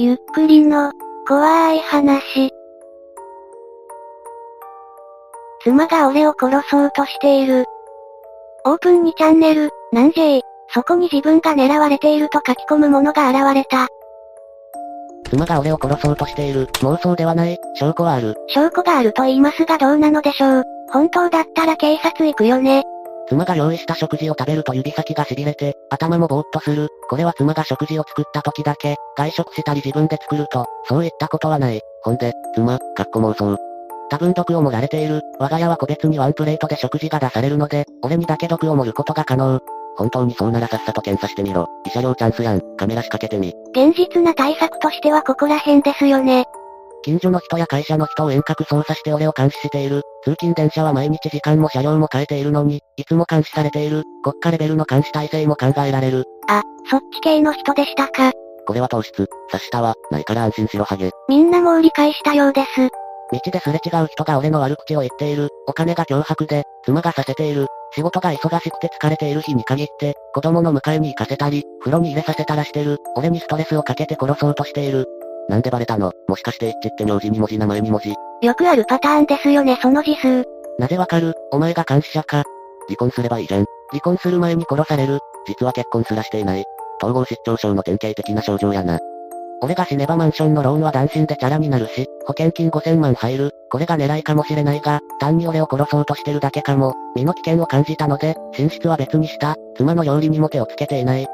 ゆっくりの、怖い話。妻が俺を殺そうとしている。オープンにチャンネル、なんじー。そこに自分が狙われていると書き込む者が現れた。妻が俺を殺そうとしている。妄想ではない。証拠はある。証拠があると言いますがどうなのでしょう。本当だったら警察行くよね。妻が用意した食事を食べると指先が痺れて、頭もぼーっとする。これは妻が食事を作った時だけ、外食したり自分で作ると、そういったことはない。ほんで、妻、かっこ妄想。多分毒を盛られている。我が家は個別にワンプレートで食事が出されるので、俺にだけ毒を盛ることが可能。本当にそうならさっさと検査してみろ。慰謝料チャンスやん。カメラ仕掛けてみ。現実な対策としてはここら辺ですよね。近所の人や会社の人を遠隔操作して俺を監視している。通勤電車は毎日時間も車両も変えているのに、いつも監視されている。国家レベルの監視体制も考えられる。あ、そっち系の人でしたか。これは糖質、察したわ。ないから安心しろハゲ。みんなもう理解したようです。道ですれ違う人が俺の悪口を言っている。お金が脅迫で、妻がさせている。仕事が忙しくて疲れている日に限って、子供の迎えに行かせたり、風呂に入れさせたらしてる。俺にストレスをかけて殺そうとしている。なんでバレたの？もしかして一致って名字2文字名前2文字。よくあるパターンですよねその字数。なぜわかる？お前が監視者か。離婚すればいいじゃん。離婚する前に殺される。実は結婚すらしていない。統合失調症の典型的な症状やな。俺が死ねばマンションのローンは断身でチャラになるし、保険金5000万入る。これが狙いかもしれないが、単に俺を殺そうとしてるだけかも。身の危険を感じたので、寝室は別にした。妻の料理にも手をつけていない。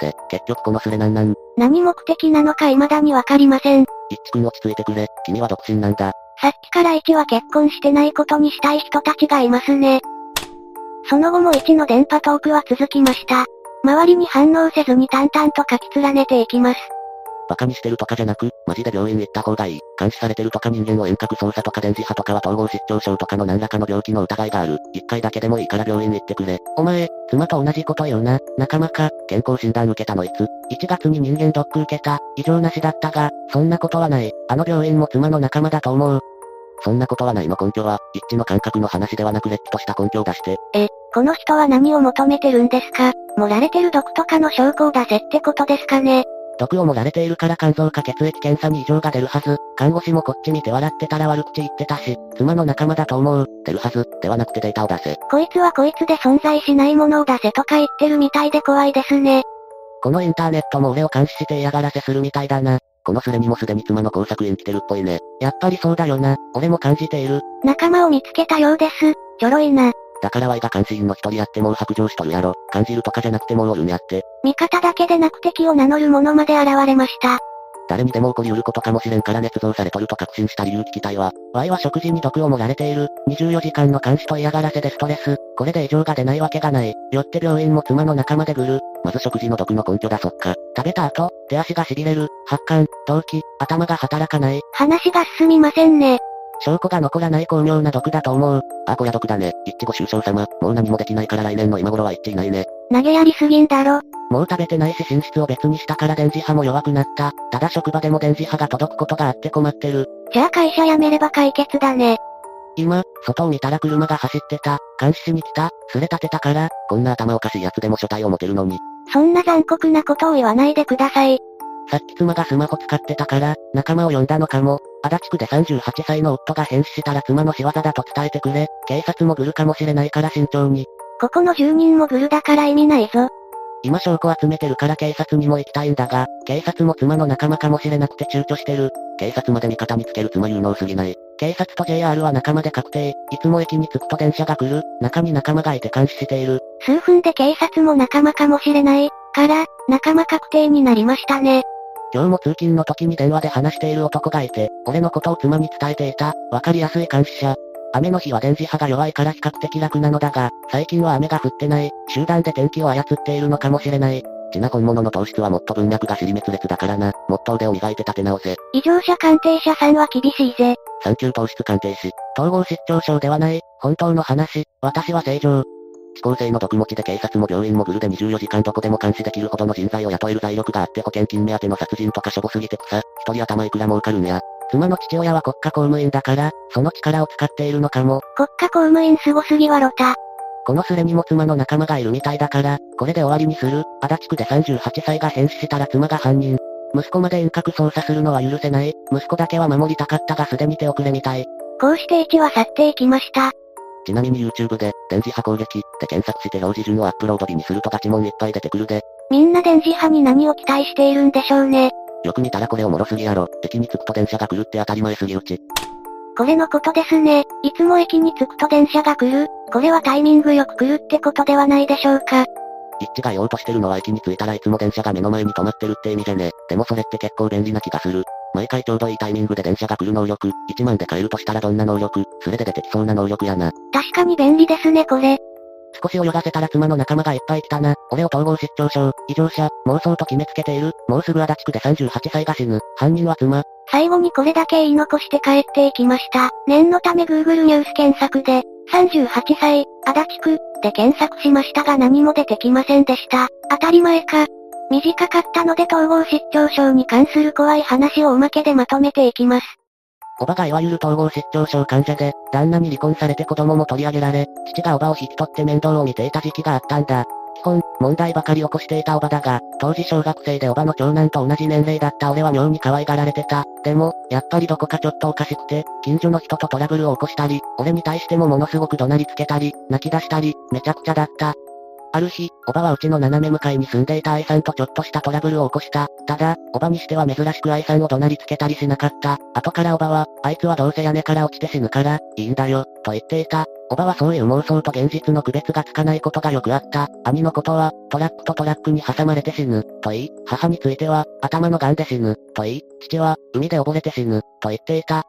で、結局このスレなんなん。何目的なのか未だにわかりません。一致くん落ち着いてくれ。君は独身なんだ。さっきから一は結婚してないことにしたい人たちがいますね。その後も一の電波トークは続きました。周りに反応せずに淡々と書き連ねていきます。バカにしてるとかじゃなく、マジで病院行った方がいい。監視されてるとか人間を遠隔操作とか電磁波とかは統合失調症とかの何らかの病気の疑いがある。一回だけでもいいから病院行ってくれ。お前、妻と同じこと言うな。仲間か、健康診断受けたのいつ ?1 月に人間ドック受けた。異常なしだったが、そんなことはない。あの病院も妻の仲間だと思う。そんなことはないの根拠は、一致の感覚の話ではなくれっきとした根拠を出して。え、この人は何を求めてるんですか？盛られてる毒とかの証拠を出せってことですかね？毒を盛られているから肝臓か血液検査に異常が出るはず。看護師もこっち見て笑ってたら悪口言ってたし、妻の仲間だと思う。出るはず。ではなくてデータを出せ。こいつはこいつで存在しないものを出せとか言ってるみたいで怖いですね。このインターネットも俺を監視して嫌がらせするみたいだな。このスレにもすでに妻の工作員来てるっぽいね。やっぱりそうだよな。俺も感じている。仲間を見つけたようです。ちょろいな。だから Y が監視員の一人やってもう白状しとるやろ。感じるとかじゃなくてもうおるんやって。味方だけでなく敵を名乗る者まで現れました。誰にでも起こりうることかもしれんから捏造されとると確信した理由聞きたいわ。Y は食事に毒を盛られている。24時間の監視と嫌がらせでストレス。これで異常が出ないわけがない。よって病院も妻の仲間でぐる。まず食事の毒の根拠だそっか。食べた後、手足が痺れる。発汗、動悸、頭が働かない。話が進みませんね。証拠が残らない巧妙な毒だと思う。あ、こりゃ毒だね。一致ご愁傷様。もう何もできないから来年の今頃は一致いないね。投げやりすぎんだろ。もう食べてないし寝室を別にしたから電磁波も弱くなった。ただ職場でも電磁波が届くことがあって困ってる。じゃあ会社辞めれば解決だね。今、外を見たら車が走ってた。監視しに来た。すれ立てたから、こんな頭おかしい奴でも所帯を持てるのに。そんな残酷なことを言わないでください。さっき妻がスマホ使ってたから、仲間を呼んだのかも。足立区で38歳の夫が変死したら妻の仕業だと伝えてくれ。警察もグルかもしれないから慎重に。ここの住人もグルだから意味ないぞ。今証拠集めてるから警察にも行きたいんだが、警察も妻の仲間かもしれなくて躊躇してる。警察まで味方見つける妻有能すぎない。警察と JR は仲間で確定。いつも駅に着くと電車が来る。中に仲間がいて監視している。数分で警察も仲間かもしれない。から、仲間確定になりましたね。今日も通勤の時に電話で話している男がいて、俺のことを妻に伝えていた、わかりやすい監視者。雨の日は電磁波が弱いから比較的楽なのだが、最近は雨が降ってない、集団で天気を操っているのかもしれない。ちな本物の糖質はもっと文脈が尻滅裂だからな。もっと腕を磨いて立て直せ。異常者鑑定者さんは厳しいぜ。産休糖質鑑定士。統合失調症ではない。本当の話。私は正常。指向性の毒持ちで警察も病院もグルで24時間どこでも監視できるほどの人材を雇える財力があって保険金目当ての殺人とかしょぼすぎて草、一人頭いくら儲かるんや。妻の父親は国家公務員だから、その力を使っているのかも。国家公務員すごすぎわろた。このスレにも妻の仲間がいるみたいだから、これで終わりにする。足立区で38歳が変死したら妻が犯人。息子まで遠隔操作するのは許せない。息子だけは守りたかったがすでに手遅れみたい。こうして1は去っていきました。ちなみに YouTube で、電磁波攻撃って検索して表示順をアップロード日にするとガチモンいっぱい出てくるで。みんな電磁波に何を期待しているんでしょうね。よく見たらこれおもろすぎやろ。駅に着くと電車が来るって当たり前すぎうち。これのことですね。いつも駅に着くと電車が来る。これはタイミングよく来るってことではないでしょうか。一致が言おうとしてるのは駅に着いたらいつも電車が目の前に止まってるって意味じゃね。でもそれって結構便利な気がする。毎回ちょうどいいタイミングで電車が来る能力、1万で買えるとしたらどんな能力、それで出てきそうな能力やな。確かに便利ですねこれ。少し泳がせたら妻の仲間がいっぱい来たな。俺を統合失調症、異常者、妄想と決めつけている。もうすぐ足立区で38歳が死ぬ。犯人は妻。最後にこれだけ言い残して帰っていきました。念のため Google ニュース検索で、38歳、足立区、で検索しましたが何も出てきませんでした。当たり前か。短かったので統合失調症に関する怖い話をおまけでまとめていきます。おばがいわゆる統合失調症患者で、旦那に離婚されて子供も取り上げられ、父がおばを引き取って面倒を見ていた時期があったんだ。基本、問題ばかり起こしていたおばだが、当時小学生でおばの長男と同じ年齢だった俺は妙に可愛がられてた。でも、やっぱりどこかちょっとおかしくて、近所の人とトラブルを起こしたり、俺に対してもものすごく怒鳴りつけたり、泣き出したり、めちゃくちゃだった。ある日、おばはうちの斜め向かいに住んでいた愛さんとちょっとしたトラブルを起こした。ただ、おばにしては珍しく愛さんを怒鳴りつけたりしなかった。後からおばは、あいつはどうせ屋根から落ちて死ぬから、いいんだよ、と言っていた。おばはそういう妄想と現実の区別がつかないことがよくあった。兄のことは、トラックとトラックに挟まれて死ぬ、と言い、母については、頭の癌で死ぬ、と言い、父は、海で溺れて死ぬ、と言っていた。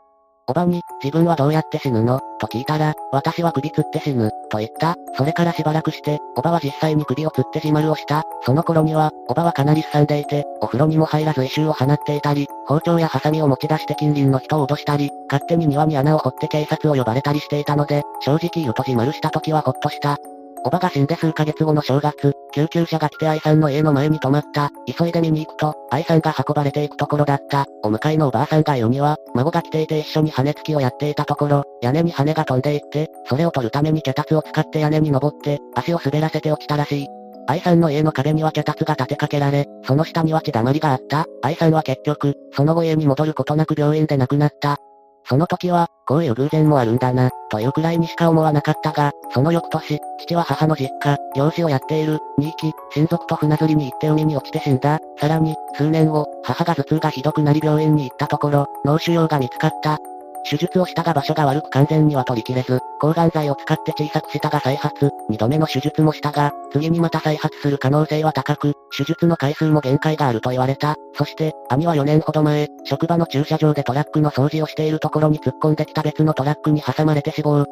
おばに、自分はどうやって死ぬの？と聞いたら、私は首吊って死ぬ、と言った。それからしばらくして、おばは実際に首を吊って自丸をした。その頃には、おばはかなりすんでいて、お風呂にも入らず異臭を放っていたり、包丁やハサミを持ち出して近隣の人を脅したり、勝手に庭に穴を掘って警察を呼ばれたりしていたので、正直言うと自丸した時はほっとした。おばが死んで数ヶ月後の正月、救急車が来て愛さんの家の前に止まった。急いで見に行くと、愛さんが運ばれていくところだった。お迎えのおばあさんが言うには、孫が来ていて一緒に羽根つきをやっていたところ、屋根に羽が飛んでいって、それを取るために脚立を使って屋根に登って、足を滑らせて落ちたらしい。愛さんの家の壁には脚立が立てかけられ、その下には血だまりがあった。愛さんは結局、その後家に戻ることなく病院で亡くなった。その時は、こういう偶然もあるんだな、というくらいにしか思わなかったが、その翌年、父は母の実家、漁師をやっている、に行き、親族と船釣りに行って海に落ちて死んだ。さらに、数年後、母が頭痛がひどくなり病院に行ったところ、脳腫瘍が見つかった。手術をしたが場所が悪く完全には取り切れず、抗がん剤を使って小さくしたが再発、二度目の手術もしたが、次にまた再発する可能性は高く、手術の回数も限界があると言われた。そして、兄は4年ほど前、職場の駐車場でトラックの掃除をしているところに突っ込んできた別のトラックに挟まれて死亡。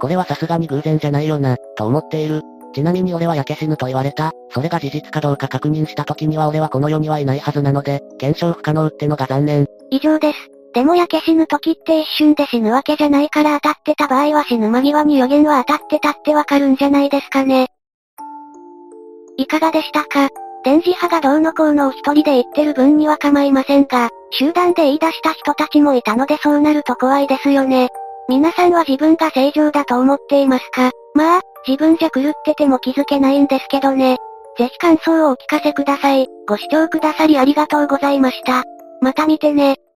これはさすがに偶然じゃないよな、と思っている。ちなみに俺は焼け死ぬと言われた。それが事実かどうか確認した時には俺はこの世にはいないはずなので、検証不可能ってのが残念。以上です。でも焼け死ぬ時って一瞬で死ぬわけじゃないから当たってた場合は死ぬ間際に予言は当たってたってわかるんじゃないですかね。いかがでしたか？電磁波がどうのこうのを一人で言ってる分には構いませんが、集団で言い出した人たちもいたのでそうなると怖いですよね。皆さんは自分が正常だと思っていますか？まあ、自分じゃ狂ってても気づけないんですけどね。ぜひ感想をお聞かせください。ご視聴くださりありがとうございました。また見てね。